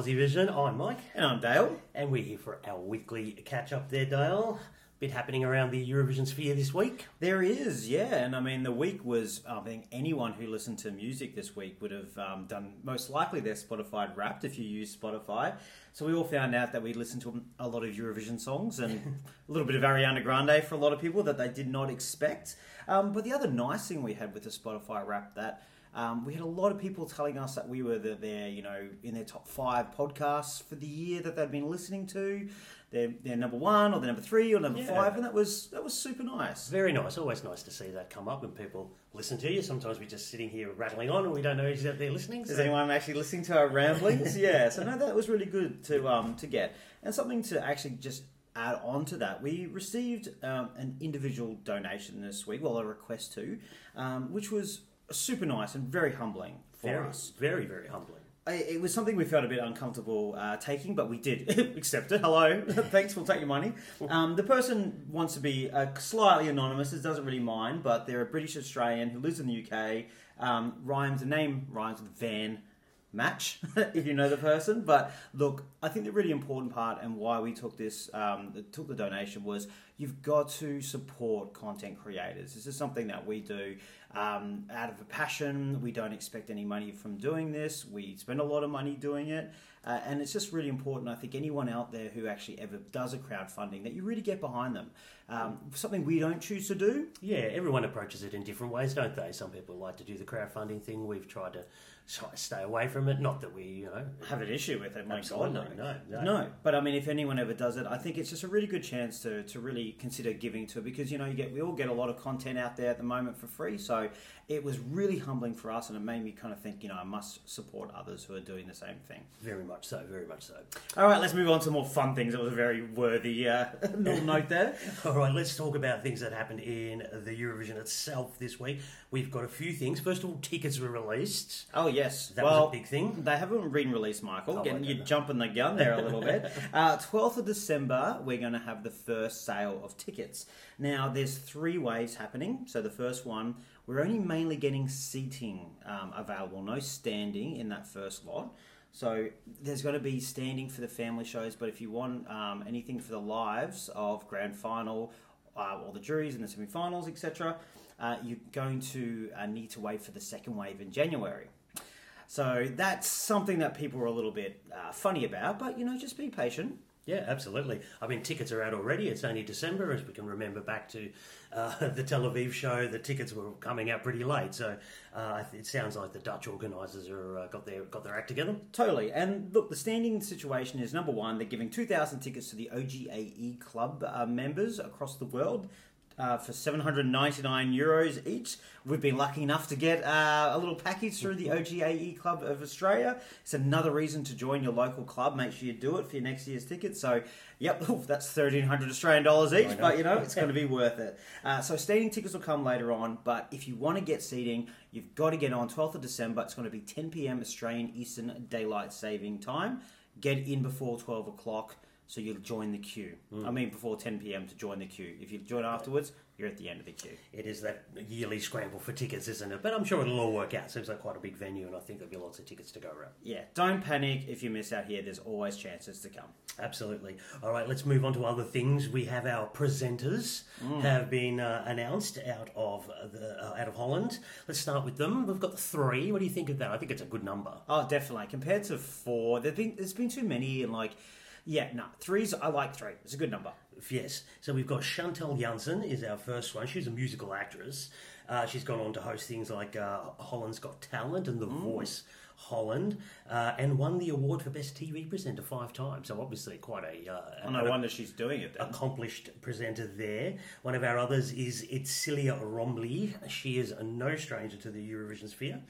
Aussie Vision. I'm Mike, And I'm Dale. and we're here for our weekly catch up there, Dale. Bit happening around the Eurovision sphere this week. There is, yeah, and I mean the week was. I think anyone who listened to music this week would have um, done most likely their Spotify Wrapped if you use Spotify. So we all found out that we listened to a lot of Eurovision songs and a little bit of Ariana Grande for a lot of people that they did not expect. Um, but the other nice thing we had with the Spotify Wrapped that. Um, we had a lot of people telling us that we were the, their, you know, in their top five podcasts for the year that they'd been listening to. They're, they're number one or they're number three or number Yeah. five, and that was that was super nice. Very nice. Always nice to see that come up when people listen to you. Sometimes we're just sitting here rattling on and we don't know who's out there listening. Is anyone actually listening to our ramblings? yeah, so no, that was really good to um, to get, and something to actually just add on to that. We received um, an individual donation this week, well, a request to, um, which was super nice and very humbling for very, us. very, very humbling. I- It was something we felt a bit uncomfortable uh, taking, but we did accept it. Hello, thanks we'll take your money. Um, the person wants to be uh, slightly anonymous. It doesn't really mind, but they're a British Australian who lives in the UK. Um, rhymes the name rhymes with Van Match, if you know the person. But look, I think the really important part and why we took this, um, took the donation was you've got to support content creators. This is something that we do um, out of a passion. We don't expect any money from doing this. We spend a lot of money doing it. Uh, and it's just really important. I think anyone out there who actually ever does a crowdfunding that you really get behind them. Um, something we don't choose to do. Yeah, everyone approaches it in different ways, don't they? Some people like to do the crowdfunding thing. We've tried to stay away from it. Not that we, you know, Have an issue with it, my God, no. no, no. No, but I mean, if anyone ever does it, I think it's just a really good chance to, to really consider giving to it because you know you get we all get a lot of content out there at the moment for free. So it was really humbling for us, and it made me kind of think, you know, I must support others who are doing the same thing. very much so, very much so. All right, let's move on to more fun things. It was a very worthy uh, little note there. All right, let's talk about things that happened in the Eurovision itself this week. We've got a few things. First of all, tickets were released. Oh yes, That well, was a big thing. They haven't been released, Michael. Oh, Getting you don't jumping the gun there a little bit. Uh, Twelfth of December, we're going to have the first sale of tickets. Now, there's three waves happening. So the first one, we're only mainly getting seating um, available, no standing in that first lot. So there's going to be standing for the family shows, but if you want um, anything for the lives of grand final, uh, all the juries and the semi-finals, etc., uh, you're going to uh, need to wait for the second wave in January. So that's something that people are a little bit uh, funny about, but you know, just be patient. Yeah, absolutely. I mean, tickets are out already. It's only December, as we can remember back to uh, the Tel Aviv show. The tickets were coming out pretty late, so uh, it sounds like the Dutch organisers are uh, got their got their act together. Totally. And look, the standing situation is number one, they're giving 2,000 tickets to the OGAE club uh, members across the world. Uh, for 799 euros each. We've been lucky enough to get uh, a little package through the OGAE Club of Australia. It's another reason to join your local club. Make sure you do it for your next year's ticket. So, yep, oof, that's 1,300 Australian dollars each, but you know, it's going to be worth it. Uh, so, standing tickets will come later on, but if you want to get seating, you've got to get on 12th of December. It's going to be 10 p.m. Australian Eastern Daylight Saving Time. Get in before 12 o'clock so you'll join the queue. I mean, before 10 p.m. to join the queue. If you join afterwards, you're at the end of the queue. It is that yearly scramble for tickets, isn't it? But I'm sure it'll all work out. Seems like quite a big venue, and I think there'll be lots of tickets to go around. Yeah, don't panic if you miss out here. There's always chances to come. Absolutely. All right, let's move on to other things. We have our presenters have been uh, announced out of the uh, out of Holland. Let's start with them. We've got three. What do you think of that? I think it's a good number. Oh, definitely. Compared to four, there's been there's been too many, and like, yeah, no, three's. I like three. It's a good number. Yes. So we've got Chantal Janssen is our first one. She's a musical actress. Uh, she's gone on to host things like uh, Holland's Got Talent and The Voice Holland, uh, and won the award for best TV presenter five times. So obviously quite a uh, Oh, no wonder she's doing it. Then. accomplished presenter there. One of our others is Edsilia Rombley. She is no stranger to the Eurovision sphere,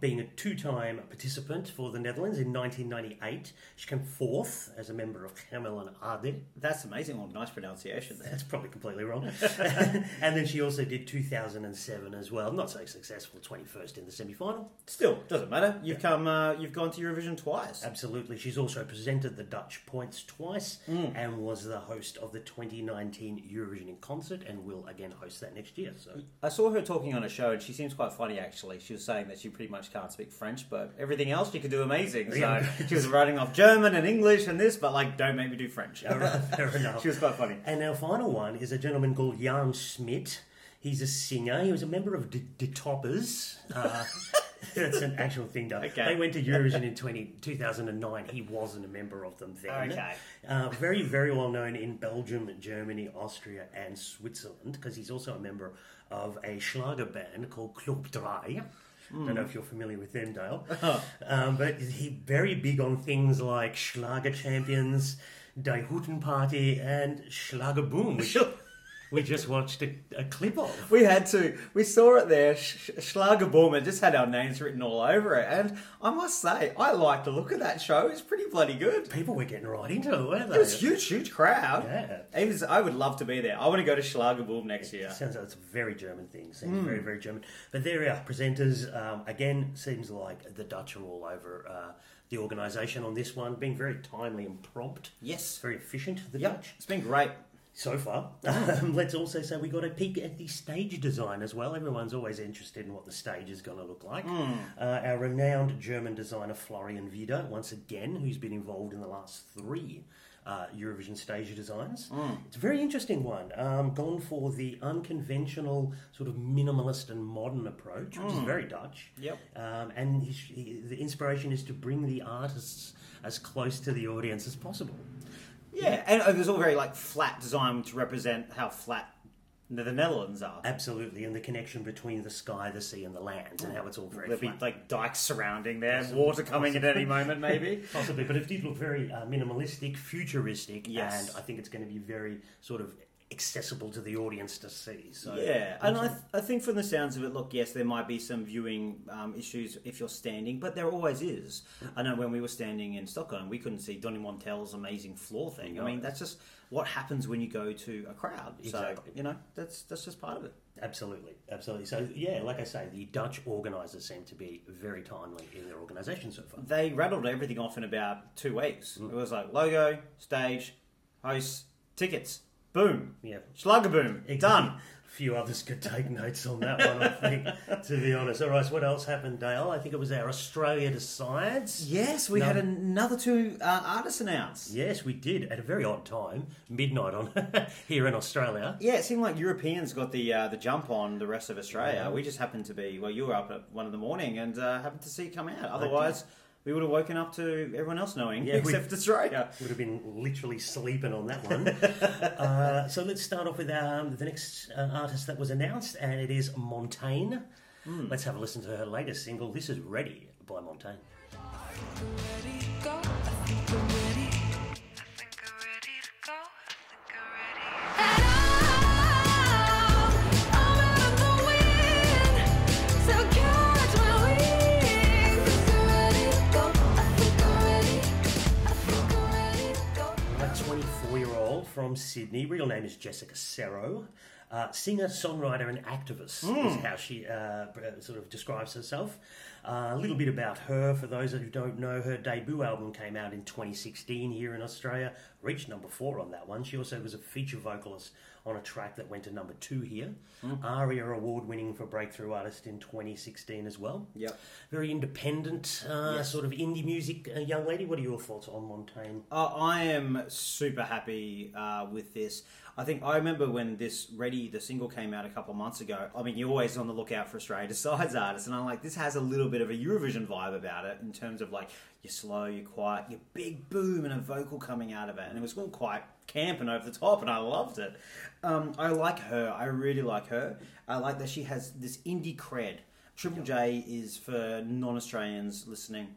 being a two-time participant for the Netherlands in 1998. She came fourth as a member of Camel and Ade. That's amazing. Well, nice pronunciation there. That's probably completely wrong. and then she also did 2007 as well. Not so successful, 21st in the semi-final. Still, doesn't matter. You've come become uh, you've gone to Eurovision twice. Absolutely. She's also presented the Dutch Points twice and was the host of the 2019 Eurovision in concert and will again host that next year. So I saw her talking on a show, and she seems quite funny. Actually, she was saying that she pretty much can't speak French, but everything else she could do amazing. So Yeah. she was writing off German and English and this, but like, don't make me do French. fair enough. she was quite funny. And our final one is a gentleman called Jan Smit. He's a singer. He was a member of the De Toppers. Uh, that's an actual thing, though. Okay. They went to Eurovision in 20, 2009. He wasn't a member of them then. Okay. Uh, very, very well known in Belgium, Germany, Austria, and Switzerland because he's also a member of a Schlager band called Klubbb3. I don't know if you're familiar with them, Dale. Um, but he's very big on things like Schlager Champions, Die Hutenparty, and Schlager Boom, which we just watched a, a clip of. We had to. We saw it there. Schlagerboom. It just had our names written all over it, and I must say, I like the look of that show. It's pretty bloody good. People were getting right into it, weren't they? It was a huge, huge crowd. Yeah. It was, I would love to be there. I want to go to Schlagerboom next year. It Sounds like it's a very German thing. Seems very, very German. But there we are. Presenters, um, again, seems like the Dutch are all over uh, the organisation on this one, being very timely and prompt. Yes. Very efficient, the Yep. Dutch. It's been great. So far. Um, let's also say we got a peek at the stage design as well. Everyone's always interested in what the stage is going to look like. Uh, our renowned German designer Florian Wieder, once again, who's been involved in the last three uh, Eurovision stage designs. It's a very interesting one. Um, gone for the unconventional, sort of minimalist and modern approach, which is very Dutch. Yep. Um, and he, he, the inspiration is to bring the artists as close to the audience as possible. Yeah, and it was all very like flat design to represent how flat the the Netherlands are. Absolutely, and the connection between the sky, the sea, and the land, and how it's all very There'll be like dikes surrounding there, water coming at any moment, maybe. Possibly, but it did look very uh, minimalistic, futuristic, Yes. and I think it's going to be very sort of accessible to the audience to see. So Yeah, and I, th- I think from the sounds of it, look, yes, there might be some viewing um, issues if you're standing, but there always is. I know when we were standing in Stockholm, we couldn't see Donny Montell's amazing floor thing. I mean, that's just what happens when you go to a crowd. Exactly. So, you know, that's that's just part of it. absolutely, absolutely. So yeah, like I say, the Dutch organisers seem to be very timely in their organisation so far. They rattled everything off in about two weeks. It was like logo, stage, hosts, tickets, boom, Yeah, Schlagerboom, done. A few others could take notes on that one, I think, to be honest. All right, so what else happened, Dale? I think it was our Australia Decides. Yes, we No. had another two uh, artists announced. Yes, we did at a very odd time, midnight on here in Australia. Yeah, it seemed like Europeans got the uh, the jump on the rest of Australia. We just happened to be well, you were up at one in the morning and uh, happened to see it come out. Otherwise, we would have woken up to everyone else knowing, Yeah, we- except Australia. Would have been literally sleeping on that one. uh, so let's start off with um, the next uh, artist that was announced, and it is Montaigne. Let's have a listen to her latest single. This is Ready by Montaigne. ready from Sydney. Real name is Jessica Cerro. Uh, singer, songwriter, and activist is how she uh, sort of describes herself. Uh, a little bit about her for those who don't know. Her debut album came out in 2016 here in Australia, reached number four on that one. She also was a feature vocalist on a track that went to number two here. ARIA award winning for Breakthrough Artist in 2016 as well. Yeah. Very independent, uh, sort of indie music uh, young lady. What are your thoughts on Montaigne? Uh, I am super happy uh, with this. I think I remember when this Ready, the single came out a couple of months ago. I mean, you're always on the lookout for Australia Decides artists, and I'm like, this has a little bit of a Eurovision vibe about it in terms of like you're slow, you're quiet, you're big boom, and a vocal coming out of it, and it was all quite camp and over the top, and I loved it. Um, I like her. I really like her. I like that she has this indie cred. Triple J is for non-Australians listening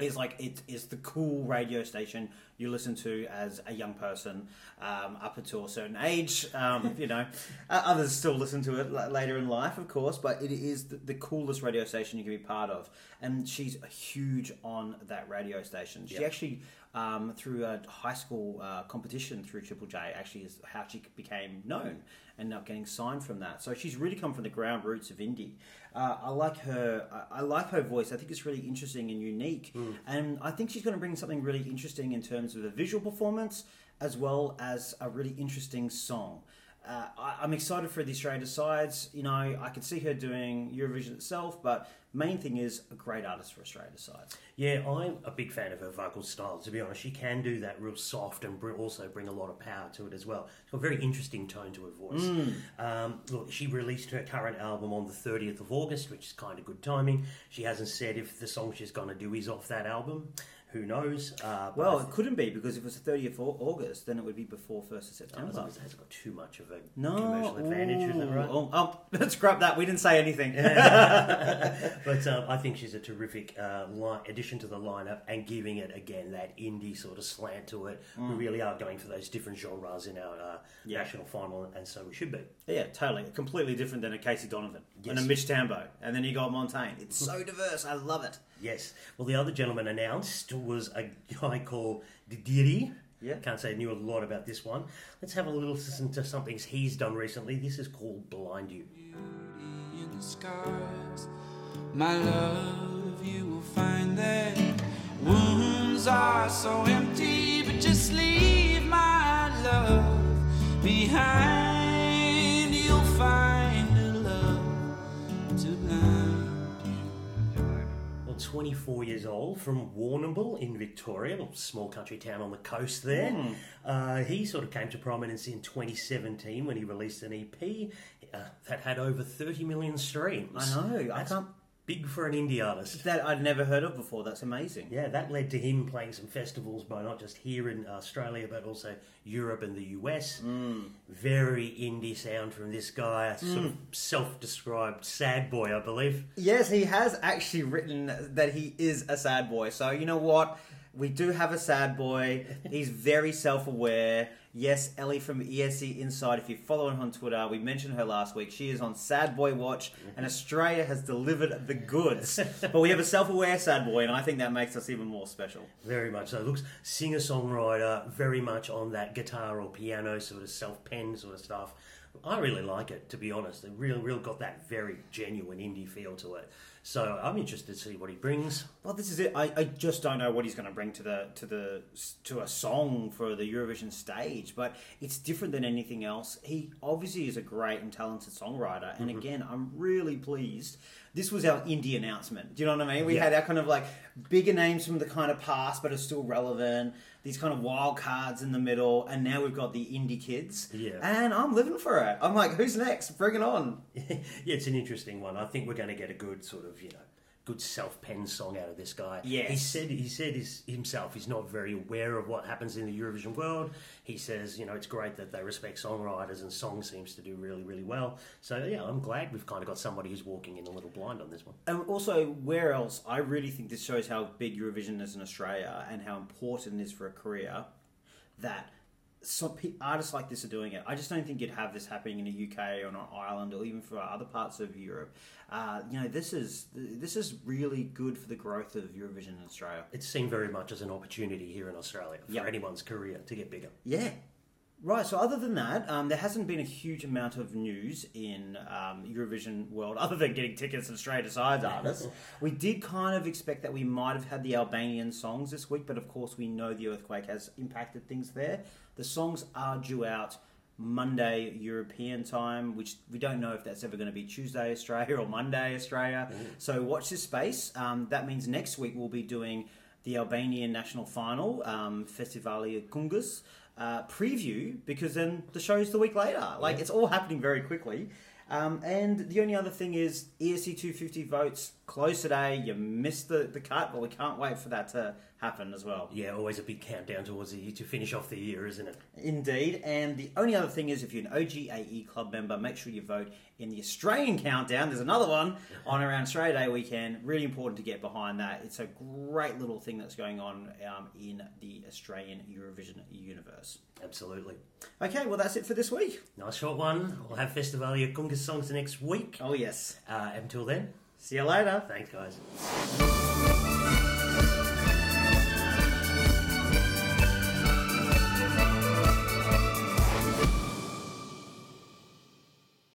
is like it is the cool radio station you listen to as a young person um, up until a certain age. Um, you know, Uh, others still listen to it la- later in life, of course, but it is the, the coolest radio station you can be part of. And she's huge on that radio station. She Yep. actually, um, through a high school uh, competition through Triple J, actually is how she became known and not getting signed from that. So she's really come from the ground roots of indie. Uh, I like her. I, I like her voice. I think it's really interesting and unique, and I think she's going to bring something really interesting in terms of a visual performance as well as a really interesting song. Uh, I, I'm excited for the Australia sides. You know, I could see her doing Eurovision itself, but main thing is a great artist for Australia sides. Yeah, I'm a big fan of her vocal style. To be honest, she can do that real soft and br- also bring a lot of power to it as well. She's got a very interesting tone to her voice. Um, look, she released her current album on the 30th of August, which is kind of good timing. She hasn't said if the song she's going to do is off that album. Who knows? Uh, Well, it couldn't be because if it was the 30th of August, then it would be before 1st of September. it hasn't got too much of a No, commercial advantage, is it Ooh. right? Oh, oh, let's scrap that. We didn't say anything. But um, I think she's a terrific uh, li- addition to the lineup and giving it again that indie sort of slant to it. We really are going for those different genres in our uh, Yeah. national final, and so we should be. Yeah, totally. Completely different than a Casey Donovan and a Mitch Tambo. And then you got Montaigne. It's so diverse. I love it. Yes. Well, the other gentleman announced was a guy called Didirri. Yeah. Can't say I knew a lot about this one. Let's have a little listen to something he's done recently. This is called Blind You. in the scars. My love, you will find that wounds are so empty, 24 years old from Warrnambool in Victoria, a small country town on the coast there. Uh, he sort of came to prominence in 2017 when he released an EP uh, that had over 30 million streams. I know, I That's can't- Big for an indie artist. That I'd never heard of before. That's amazing. Yeah, that led to him playing some festivals by not just here in Australia but also Europe and the US. Mm. Very indie sound from this guy, a sort of mm. self-described sad boy, I believe. Yes, he has actually written that he is a sad boy. So you know what? We do have a sad boy. He's very self-aware. Yes, Ellie from ESC Insight. If you follow her on Twitter, we mentioned her last week. She is on Sad Boy Watch, and mm-hmm. Australia has delivered the goods. but we have a self-aware sad boy, and I think that makes us even more special. Very much so. Looks singer songwriter, very much on that guitar or piano sort of self pen sort of stuff. I really like it, to be honest. It real, real got that very genuine indie feel to it. So I'm interested to see what he brings. Well, this is it. I, I just don't know what he's going to bring to the to the to a song for the Eurovision stage, but it's different than anything else. He obviously is a great and talented songwriter, and mm-hmm. again, I'm really pleased. This was our indie announcement. Do you know what I mean? We Yeah. had our kind of like bigger names from the kind of past, but are still relevant. These kind of wild cards in the middle, and now we've got the indie kids. Yeah. and I'm living for it. I'm like, who's next? Bring it on. yeah, it's an interesting one. I think we're going to get a good sort of, you know, good self-penned song out of this guy. Yes. He said he said his, himself he's not very aware of what happens in the Eurovision world. He says, you know, it's great that they respect songwriters and song seems to do really really well. So yeah, I'm glad we've kind of got somebody who's walking in a little blind on this one. And also, where else? I really think this shows how big Eurovision is in Australia and how important it is for a career that some artists like this are doing it. I just don't think you'd have this happening in the UK or in Ireland or even for other parts of Europe. Uh, you know, this is this is really good for the growth of Eurovision in Australia. It's seen very much as an opportunity here in Australia for Yep. anyone's career to get bigger. Yeah. Right, so other than that, um, there hasn't been a huge amount of news in um, Eurovision world, other than getting tickets and straight asides artists. we did kind of expect that we might have had the Albanian songs this week, but of course we know the earthquake has impacted things there. The songs are due out Monday European time, which we don't know if that's ever going to be Tuesday Australia or Monday Australia. So watch this space. Um, that means next week we'll be doing the Albanian national final, um, Festivali i Këngës, uh, preview, because then the show's the week later. Like, it's all happening very quickly. Um, and the only other thing is ESC 250 votes closed today. You missed the, the cut, but we can't wait for that to happen as well. Yeah, always a big countdown towards the year to finish off the year, isn't it? Indeed. And the only other thing is, if you're an OGAE club member, make sure you vote in the Australian countdown. There's another one on around Australia Day weekend. Really important to get behind that. It's a great little thing that's going on um, in the Australian Eurovision universe. Absolutely. Okay, well, that's it for this week. Nice short one. We'll have Festivali i Këngës songs next week. Oh, yes. Uh, until then, See you later. thanks, guys.